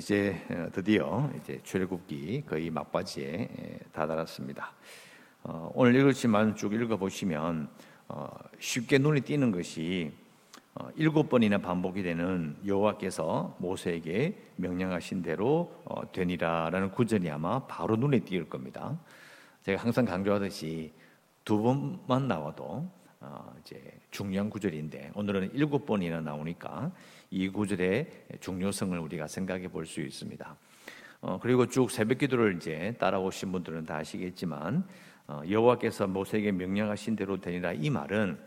이제 어, 드디어 이제 출애굽기 거의 막바지에 다다랐습니다. 어, 오늘 읽었지만 쭉 읽어보시면 어, 쉽게 눈에 띄는 것이 일곱 번이나 반복이 되는 여호와께서 모세에게 명령하신 대로 되니라라는 구절이 아마 바로 눈에 띄을 겁니다. 제가 항상 강조하듯이 두 번만 나와도 이제 중요한 구절인데 오늘은 일곱 번이나 나오니까 이 구절의 중요성을 우리가 생각해 볼 수 있습니다. 어, 그리고 쭉 새벽 기도를 이제 따라오신 분들은 다 아시겠지만 어, 여호와께서 모세에게 명령하신 대로 되니라 이 말은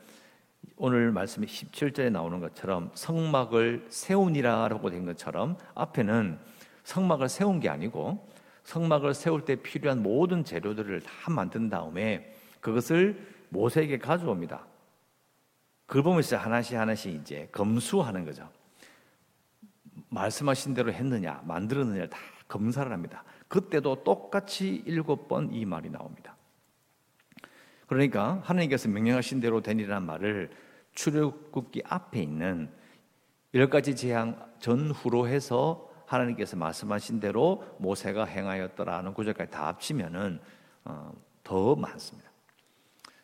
오늘 말씀이 17절에 나오는 것처럼 성막을 세우니라라고 된 것처럼 앞에는 성막을 세운 게 아니고 성막을 세울 때 필요한 모든 재료들을 다 만든 다음에 그것을 모세에게 가져옵니다. 그걸 보면서 하나씩 하나씩 이제 검수하는 거죠. 말씀하신 대로 했느냐, 만들었느냐 다 검사를 합니다. 그때도 똑같이 일곱 번 이 말이 나옵니다. 그러니까 하나님께서 명령하신 대로 되니라는 말을 출애굽기 앞에 있는 열 가지 재앙 전후로 해서 하나님께서 말씀하신 대로 모세가 행하였더라는 구절까지 다 합치면은 어, 더 많습니다.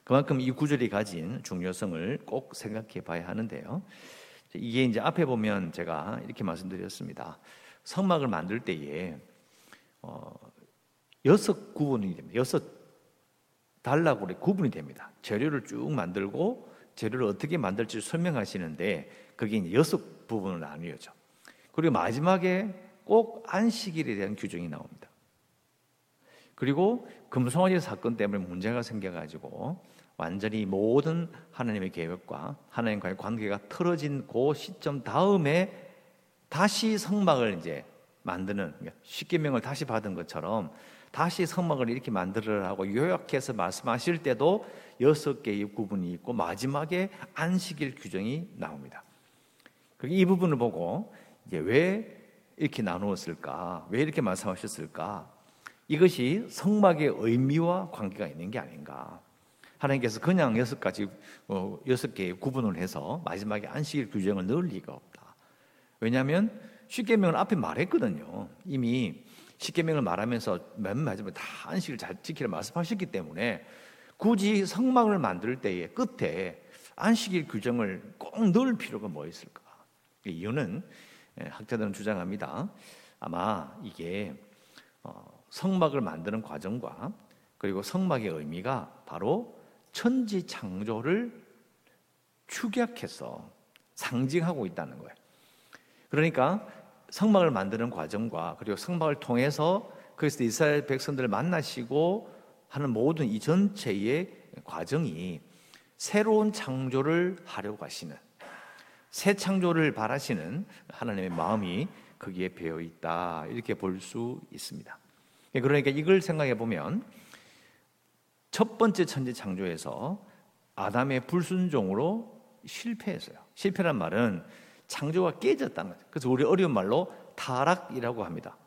그만큼 이 구절이 가진 중요성을 꼭 생각해 봐야 하는데요. 이게 이제 앞에 보면 제가 이렇게 말씀드렸습니다. 성막을 만들 때에 어, 여섯 구분이 됩니다. 여섯 달라고 구분이 됩니다. 재료를 쭉 만들고 재료를 어떻게 만들지 설명하시는데 그게 이제 여섯 부분을 나뉘어져. 그리고 마지막에 꼭 안식일에 대한 규정이 나옵니다. 그리고 금송아지 사건 때문에 문제가 생겨가지고 완전히 모든 하나님의 계획과 하나님과의 관계가 틀어진 그 시점 다음에 다시 성막을 이제 만드는 그러니까 십계명을 다시 받은 것처럼 다시 성막을 이렇게 만들으라고 요약해서 말씀하실 때도 여섯 개의 구분이 있고 마지막에 안식일 규정이 나옵니다. 이 부분을 보고 이제 왜 이렇게 나누었을까? 왜 이렇게 말씀하셨을까? 이것이 성막의 의미와 관계가 있는 게 아닌가? 하나님께서 그냥 여섯 가지 어, 여섯 개의 구분을 해서 마지막에 안식일 규정을 넣을 리가 없다. 왜냐하면 십계명을 앞에 말했거든요. 이미 십계명을 말하면서 맨 마지막에 다 안식을 잘 지키라 말씀하셨기 때문에 굳이 성막을 만들 때에 끝에 안식일 규정을 꼭 넣을 필요가 뭐 있을까? 이유는 예, 학자들은 주장합니다. 아마 이게 어, 성막을 만드는 과정과 그리고 성막의 의미가 바로 천지 창조를 축약해서 상징하고 있다는 거예요. 그러니까 성막을 만드는 과정과 그리고 성막을 통해서 그래서 이스라엘 백성들을 만나시고 하는 모든 이 전체의 과정이 새로운 창조를 하려고 하시는 새 창조를 바라시는 하나님의 마음이 거기에 배어 있다 이렇게 볼 수 있습니다. 그러니까 이걸 생각해 보면 첫 번째 천지 창조에서 아담의 불순종으로 실패했어요. 실패란 말은 창조가 깨졌다는 거죠. 그래서 우리 어려운 말로 타락이라고 합니다.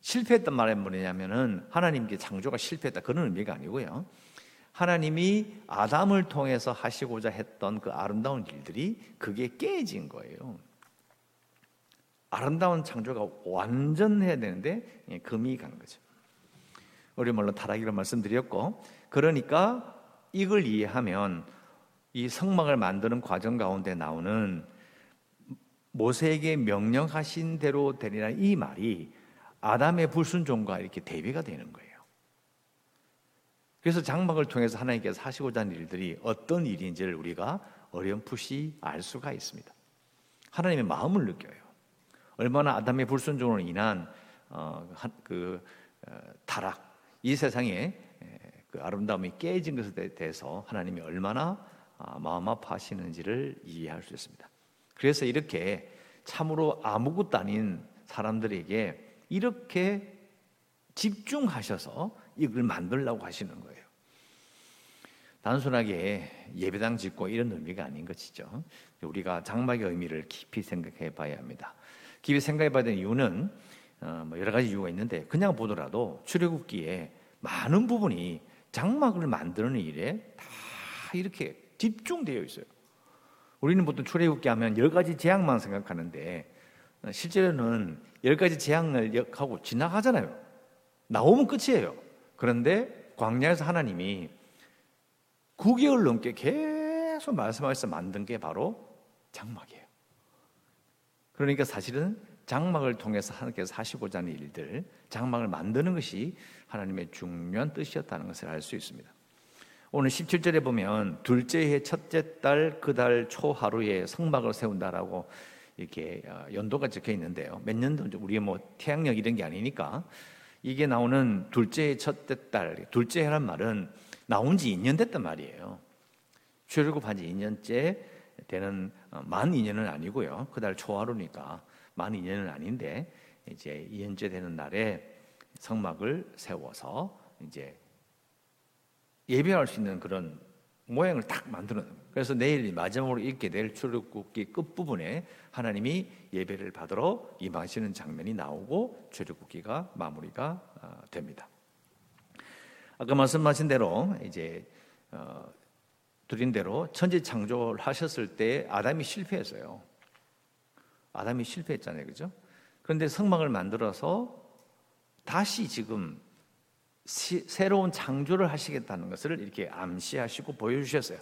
실패했단 말은 뭐냐면은 하나님께 창조가 실패했다 그런 의미가 아니고요. 하나님이 아담을 통해서 하시고자 했던 그 아름다운 일들이 그게 깨진 거예요. 아름다운 창조가 완전해야 되는데 예, 금이 간 거죠. 우리 물론 타락이로 말씀드렸고 그러니까 이걸 이해하면 이 성막을 만드는 과정 가운데 나오는 모세에게 명령하신 대로 되리라 이 말이 아담의 불순종과 이렇게 대비가 되는 거예요. 그래서 장막을 통해서 하나님께서 하시고자 하는 일들이 어떤 일인지를 우리가 어렴풋이 알 수가 있습니다. 하나님의 마음을 느껴요. 얼마나 아담의 불순종으로 인한 어, 그 어, 타락, 이 세상에 그 아름다움이 깨진 것에 대해서 하나님이 얼마나 아, 마음 아파하시는지를 이해할 수 있습니다. 그래서 이렇게 참으로 아무것도 아닌 사람들에게 이렇게 집중하셔서 이걸 만들려고 하시는 거예요. 단순하게 예배당 짓고 이런 의미가 아닌 것이죠. 우리가 장막의 의미를 깊이 생각해 봐야 합니다. 깊이 생각해 봐야 되는 이유는 어, 뭐 여러 가지 이유가 있는데 그냥 보더라도 출애굽기에 많은 부분이 장막을 만드는 일에 다 이렇게 집중되어 있어요. 우리는 보통 출애굽기 하면 열 가지 재앙만 생각하는데 어, 실제로는 열 가지 재앙을 하고 지나가잖아요. 나오면 끝이에요. 그런데 광야에서 하나님이 9개월 넘게 계속 말씀하셔서 만든 게 바로 장막이에요. 그러니까 사실은 장막을 통해서 하나님께서 하시고자 하는 일들, 장막을 만드는 것이 하나님의 중요한 뜻이었다는 것을 알 수 있습니다. 오늘 17절에 보면 둘째 해 첫째 달 그 달 초 하루에 성막을 세운다라고 이렇게 어, 연도가 적혀 있는데요. 몇 년도 우리 뭐 태양력 이런 게 아니니까 이게 나오는 둘째 해 첫째 달 둘째 해란 말은 나온 지 2년 됐단 말이에요. 출애굽한 지 2년째 되는 어, 만 2년은 아니고요. 그 달 초하루니까 만 2년은 아닌데 이제 2년째 되는 날에 성막을 세워서 이제 예배할 수 있는 그런 모양을 딱 만드는 그래서 내일 마지막으로 읽게 될 출애굽기 끝부분에 하나님이 예배를 받으러 임하시는 장면이 나오고 출애굽기가 마무리가 어, 됩니다. 아까 말씀하신 대로 이제 어, 드린 대로 천지 창조를 하셨을 때 아담이 실패했어요. 아담이 실패했잖아요, 그죠? 그런데 성막을 만들어서 다시 지금 시, 새로운 창조를 하시겠다는 것을 이렇게 암시하시고 보여주셨어요.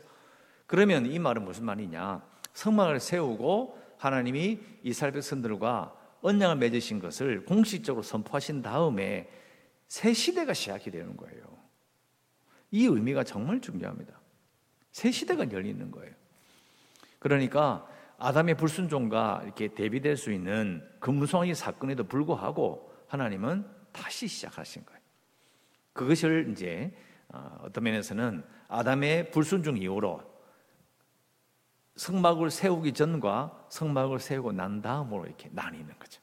그러면 이 말은 무슨 말이냐? 성막을 세우고 하나님이 이스라엘 백성들과 언약을 맺으신 것을 공식적으로 선포하신 다음에 새 시대가 시작이 되는 거예요. 이 의미가 정말 중요합니다. 새 시대가 열리는 거예요. 그러니까 아담의 불순종과 이렇게 대비될 수 있는 금송아지 사건에도 불구하고 하나님은 다시 시작하신 거예요. 그것을 이제 어, 어떤 면에서는 아담의 불순종 이후로 성막을 세우기 전과 성막을 세우고 난 다음으로 이렇게 나뉘는 거죠.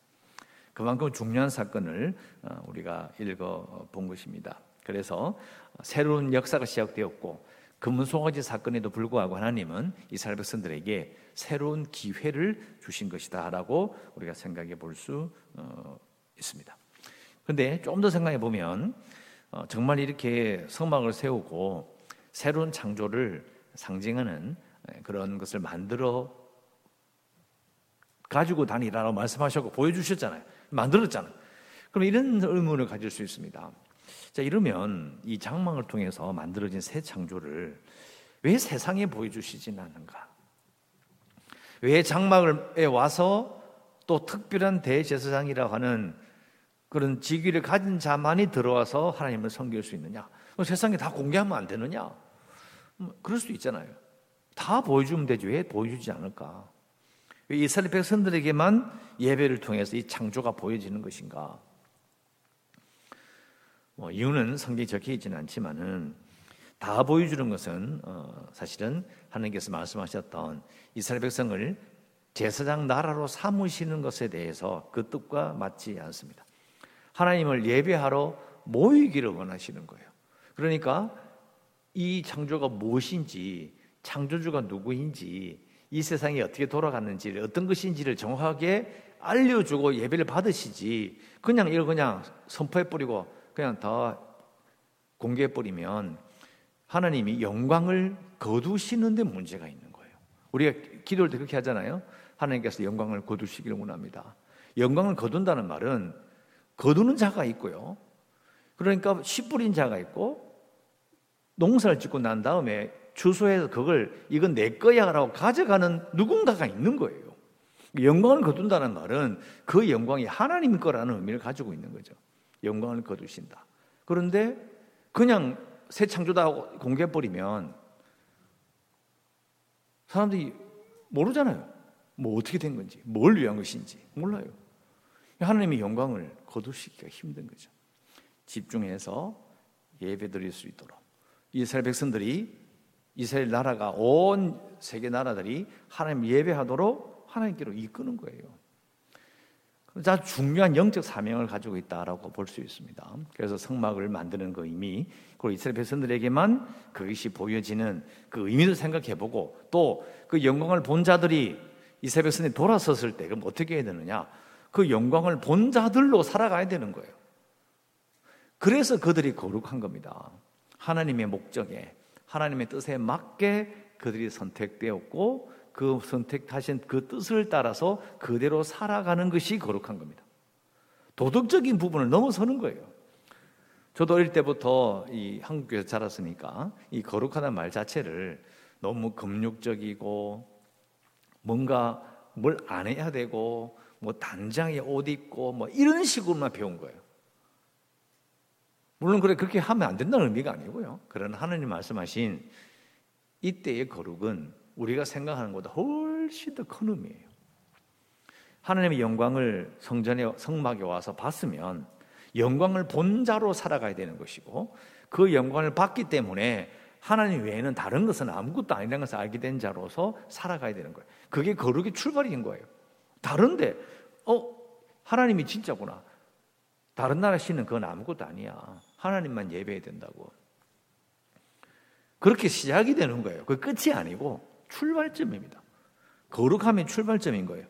그만큼 중요한 사건을 어, 우리가 읽어 본 것입니다. 그래서 새로운 역사가 시작되었고 금송아지 사건에도 불구하고 하나님은 이스라엘 백성들에게 새로운 기회를 주신 것이다라고 우리가 생각해 볼수 어, 있습니다. 그런데 좀 더 생각해 보면 어, 정말 이렇게 성막을 세우고 새로운 창조를 상징하는 예, 그런 것을 만들어 가지고 다니라고 말씀하셨고 보여주셨잖아요. 만들었잖아요. 그럼 이런 의문을 가질 수 있습니다. 자, 이러면 이 장막을 통해서 만들어진 새 창조를 왜 세상에 보여주시진 않는가? 왜 장막에 와서 또 특별한 대제사장이라고 하는 그런 직위를 가진 자만이 들어와서 하나님을 섬길 수 있느냐? 세상에 다 공개하면 안 되느냐? 음, 그럴 수도 있잖아요. 다 보여주면 되지 왜 보여주지 않을까? 왜 이스라엘 백성들에게만 예배를 통해서 이 창조가 보여지는 것인가? 뭐 이유는 성경에 적혀 있지는 않지만은 다 보여주는 것은 어, 사실은 하나님께서 말씀하셨던 이스라엘 백성을 제사장 나라로 삼으시는 것에 대해서 그 뜻과 맞지 않습니다. 하나님을 예배하러 모이기를 원하시는 거예요. 그러니까 이 창조가 무엇인지, 창조주가 누구인지, 이 세상이 어떻게 돌아갔는지, 어떤 것인지를 정확하게 알려주고 예배를 받으시지, 그냥 이걸 그냥 선포해버리고, 그냥 다 공개해 버리면 하나님이 영광을 거두시는데 문제가 있는 거예요. 우리가 기도할 때 그렇게 하잖아요. 하나님께서 영광을 거두시기를 원합니다. 영광을 거둔다는 말은 거두는 자가 있고요. 그러니까 씨 뿌린 자가 있고 농사를 짓고 난 다음에 주소해서 그걸 이건 내 거야라고 가져가는 누군가가 있는 거예요. 영광을 거둔다는 말은 그 영광이 하나님 거라는 의미를 가지고 있는 거죠. 영광을 거두신다. 그런데 그냥 새 창조다 공개해버리면 사람들이 모르잖아요. 뭐 어떻게 된 건지, 뭘 위한 것인지 몰라요. 하나님의 영광을 거두시기가 힘든 거죠. 집중해서 예배 드릴 수 있도록 이스라엘 백성들이 이스라엘 나라가 온 세계 나라들이 하나님 예배하도록 하나님께로 이끄는 거예요. 자 중요한 영적 사명을 가지고 있다라고 볼 수 있습니다. 그래서 성막을 만드는 그 의미, 그리고 이스라엘 백성들에게만 그것이 보여지는 그 의미를 생각해보고 또 그 영광을 본 자들이 이스라엘 백성이 돌아섰을 때 그럼 어떻게 해야 되느냐? 그 영광을 본 자들로 살아가야 되는 거예요. 그래서 그들이 거룩한 겁니다. 하나님의 목적에, 하나님의 뜻에 맞게 그들이 선택되었고 그 선택하신 그 뜻을 따라서 그대로 살아가는 것이 거룩한 겁니다. 도덕적인 부분을 넘어서는 거예요. 저도 어릴 때부터 이 한국에서 자랐으니까 이 거룩하다는 말 자체를 너무 금욕적이고 뭔가 뭘 안 해야 되고 뭐 단장에 옷 입고 뭐 이런 식으로만 배운 거예요. 물론 그래 그렇게 하면 안 된다는 의미가 아니고요. 그러나 하나님 말씀하신 이때의 거룩은 우리가 생각하는 것보다 훨씬 더 큰 의미예요. 하나님의 영광을 성전에 성막에 와서 봤으면 영광을 본 자로 살아가야 되는 것이고 그 영광을 받기 때문에 하나님 외에는 다른 것은 아무것도 아니라는 것을 알게 된 자로서 살아가야 되는 거예요. 그게 거룩의 출발인 거예요. 다른데 어 하나님이 진짜구나. 다른 나라 신은 그건 아무것도 아니야. 하나님만 예배해야 된다고. 그렇게 시작이 되는 거예요. 그 끝이 아니고 출발점입니다. 거룩함의 출발점인 거예요.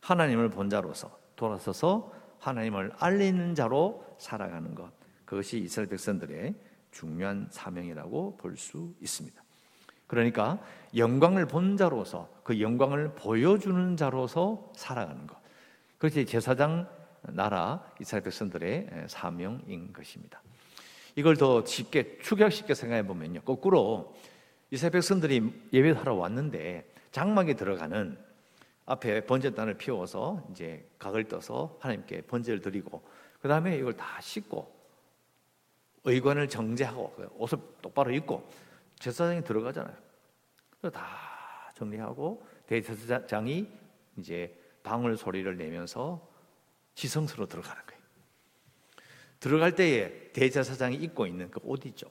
하나님을 본 자로서 돌아서서 하나님을 알리는 자로 살아가는 것. 그것이 이스라엘 백성들의 중요한 사명이라고 볼 수 있습니다. 그러니까 영광을 본 자로서 그 영광을 보여주는 자로서 살아가는 것. 그것이 제사장 나라 이스라엘 백성들의 사명인 것입니다. 이걸 더 쉽게 축약쉽게 생각해 보면요. 거꾸로 이스라엘 백성들이 예배하러 왔는데 장막에 들어가는 앞에 번제단을 피워서 이제 각을 떠서 하나님께 번제를 드리고 그 다음에 이걸 다 씻고 의관을 정제하고 옷을 똑바로 입고 제사장이 들어가잖아요. 다 정리하고 대제사장이 이제 방울 소리를 내면서 지성스로 들어가는 거예요. 들어갈 때에 대제사장이 입고 있는 그 옷 있죠.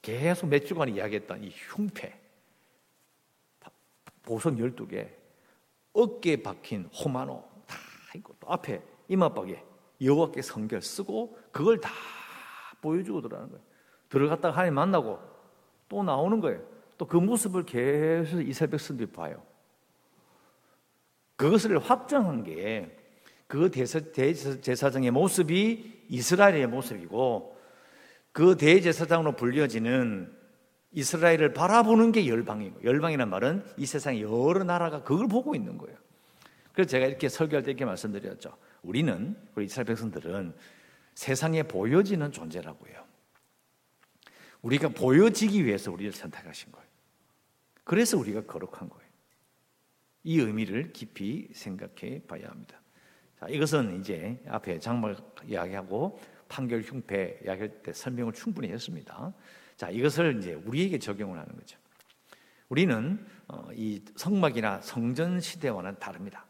계속 몇 주간 이야기했던 이 흉패, 보석 12개, 어깨에 박힌 호마노 다 있고 또 앞에 이마박에 여호와께 성결 쓰고 그걸 다 보여주고 들어가는 거예요. 들어갔다가 하나님 만나고 또 나오는 거예요. 또 그 모습을 계속 이스라엘 백성들이 봐요. 그것을 확정한 게 그 대제사장의 모습이 이스라엘의 모습이고 그 대제사장으로 불려지는 이스라엘을 바라보는 게 열방이고 열방이란 말은 이 세상의 여러 나라가 그걸 보고 있는 거예요. 그래서 제가 이렇게 설교할 때 이렇게 말씀드렸죠. 우리는 우리 이스라엘 백성들은 세상에 보여지는 존재라고요. 우리가 보여지기 위해서 우리를 선택하신 거예요. 그래서 우리가 거룩한 거예요. 이 의미를 깊이 생각해 봐야 합니다. 자, 이것은 이제 앞에 장막 이야기하고 판결 흉패 이야기할 때 설명을 충분히 했습니다. 자, 이것을 이제 우리에게 적용을 하는 거죠. 우리는 어, 이 성막이나 성전 시대와는 다릅니다.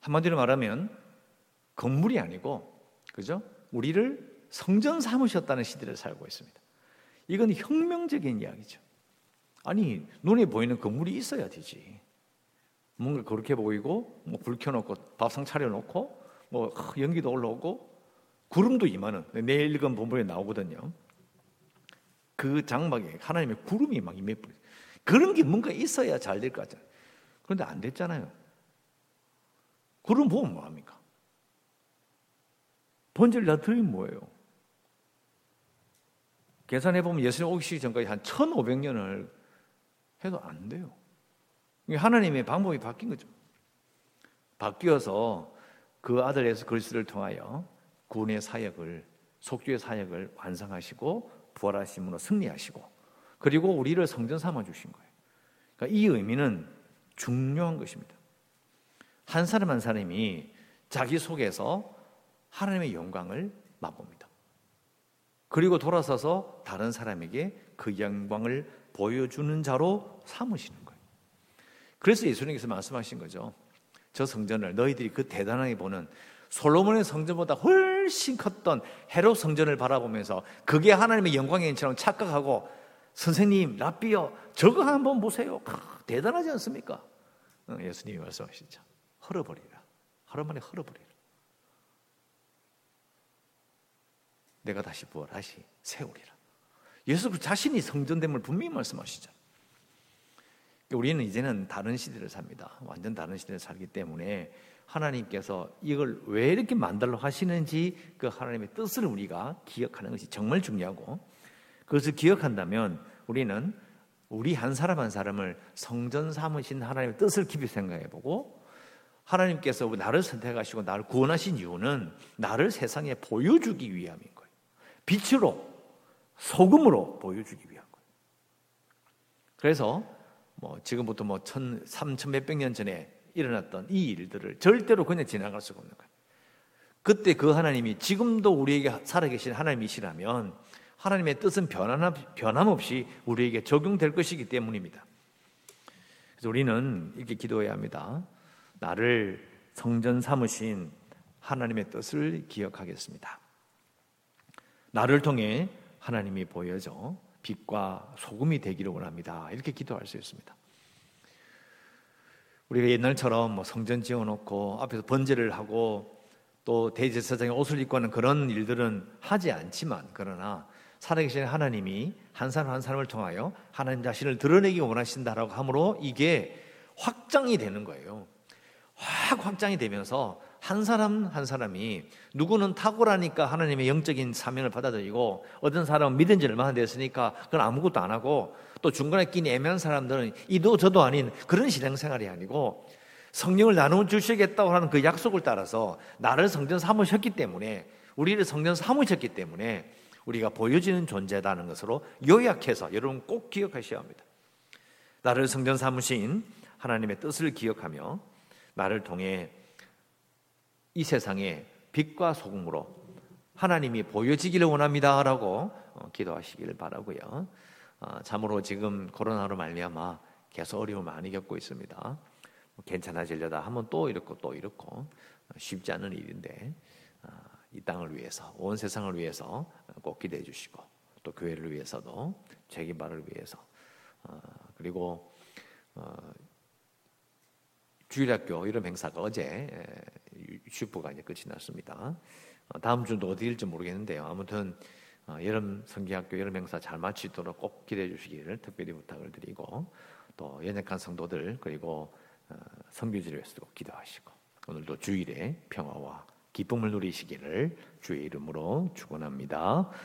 한마디로 말하면 건물이 아니고 그죠? 우리를 성전 삼으셨다는 시대를 살고 있습니다. 이건 혁명적인 이야기죠. 아니 눈에 보이는 건물이 있어야 되지. 뭔가 그렇게 보이고 뭐 불 켜놓고 밥상 차려놓고 뭐 연기도 올라오고 구름도 임하는 내일 읽은 본문에 나오거든요. 그 장막에 하나님의 구름이 막 임해버려. 그런 게 뭔가 있어야 잘 될 것 같잖아요. 그런데 안 됐잖아요. 구름 보면 뭐합니까? 다 드리면 뭐예요? 계산해보면 예수님 오기 전까지 한 1500년을 해도 안 돼요. 하나님의 방법이 바뀐 거죠. 바뀌어서 그 아들 예수 그리스도를 통하여 구원의 사역을 속죄의 사역을 완성하시고 부활하심으로 승리하시고 그리고 우리를 성전 삼아 주신 거예요. 그러니까 이 의미는 중요한 것입니다. 한 사람 한 사람이 자기 속에서 하나님의 영광을 맛봅니다. 그리고 돌아서서 다른 사람에게 그 영광을 보여주는 자로 삼으시는 거예요. 그래서 예수님께서 말씀하신 거죠. 저 성전을 너희들이 그 대단하게 보는 솔로몬의 성전보다 훨 씬 컸던 헤롯 성전을 바라보면서 그게 하나님의 영광인처럼 착각하고 선생님, 라비어 저거 한번 보세요. 대단하지 않습니까? 예수님이 말씀하시죠. 헐어버리라. 하루 만에 헐어버리라. 내가 다시 부활하시 세우리라. 예수 그 자신이 성전됨을 분명히 말씀하시죠. 우리는 이제는 다른 시대를 삽니다. 완전 다른 시대를 살기 때문에 하나님께서 이걸 왜 이렇게 만들어 하시는지 그 하나님의 뜻을 우리가 기억하는 것이 정말 중요하고 그것을 기억한다면 우리는 우리 한 사람 한 사람을 성전 삼으신 하나님의 뜻을 깊이 생각해 보고 하나님께서 나를 선택하시고 나를 구원하신 이유는 나를 세상에 보여주기 위함인 거예요. 빛으로, 소금으로 보여주기 위한 거예요. 그래서 뭐 지금부터 뭐 천, 삼천 몇백 년 전에 일어났던 이 일들을 절대로 그냥 지나갈 수가 없는 거예요. 그때 그 하나님이 지금도 우리에게 살아계신 하나님이시라면 하나님의 뜻은 변함없이 우리에게 적용될 것이기 때문입니다. 그래서 우리는 이렇게 기도해야 합니다. 나를 성전 삼으신 하나님의 뜻을 기억하겠습니다. 나를 통해 하나님이 보여져 빛과 소금이 되기를 원합니다. 이렇게 기도할 수 있습니다. 우리가 옛날처럼 뭐 성전 지어놓고 앞에서 번제를 하고 또 대제사장의 옷을 입고 하는 그런 일들은 하지 않지만 그러나 살아계신 하나님이 한 사람 한 사람을 통하여 하나님 자신을 드러내기 원하신다라고 하므로 이게 확장이 되는 거예요. 확 확장이 되면서 한 사람 한 사람이 누구는 탁월하니까 하나님의 영적인 사명을 받아들이고 어떤 사람은 믿은 지 얼마 안 됐으니까 그건 아무것도 안 하고 또 중간에 낀 애매한 사람들은 이도 저도 아닌 그런 신앙생활이 아니고 성령을 나누어 주시겠다고 하는 그 약속을 따라서 나를 성전 삼으셨기 때문에 우리를 성전 삼으셨기 때문에 우리가 보여지는 존재다는 것으로 요약해서 여러분 꼭 기억하셔야 합니다. 나를 성전 삼으신 하나님의 뜻을 기억하며 나를 통해 이 세상에 빛과 소금으로 하나님이 보여지기를 원합니다라고 어, 기도하시기를 바라고요. 어, 참으로 지금 코로나로 말미암아 계속 어려움 많이 겪고 있습니다. 뭐 괜찮아지려다 하면 또 이렇고 또 이렇고 어, 쉽지 않은 일인데 이 땅을 위해서 온 세상을 위해서 꼭 기대해 주시고 또 교회를 위해서도 재개발을 위해서 그리고 주일학교 이런 행사가 어제 슈퍼가 이제 끝이 났습니다. 어, 다음 주도 어디일지 모르겠는데요. 아무튼 어, 여름 성기학교 여름 행사 잘 마치도록 꼭 기대해 주시기를 특별히 부탁을 드리고 또 연약한 성도들 그리고 어, 성교지를 위해서도 기도하시고 오늘도 주일에 평화와 기쁨을 누리시기를 주의 이름으로 축원합니다.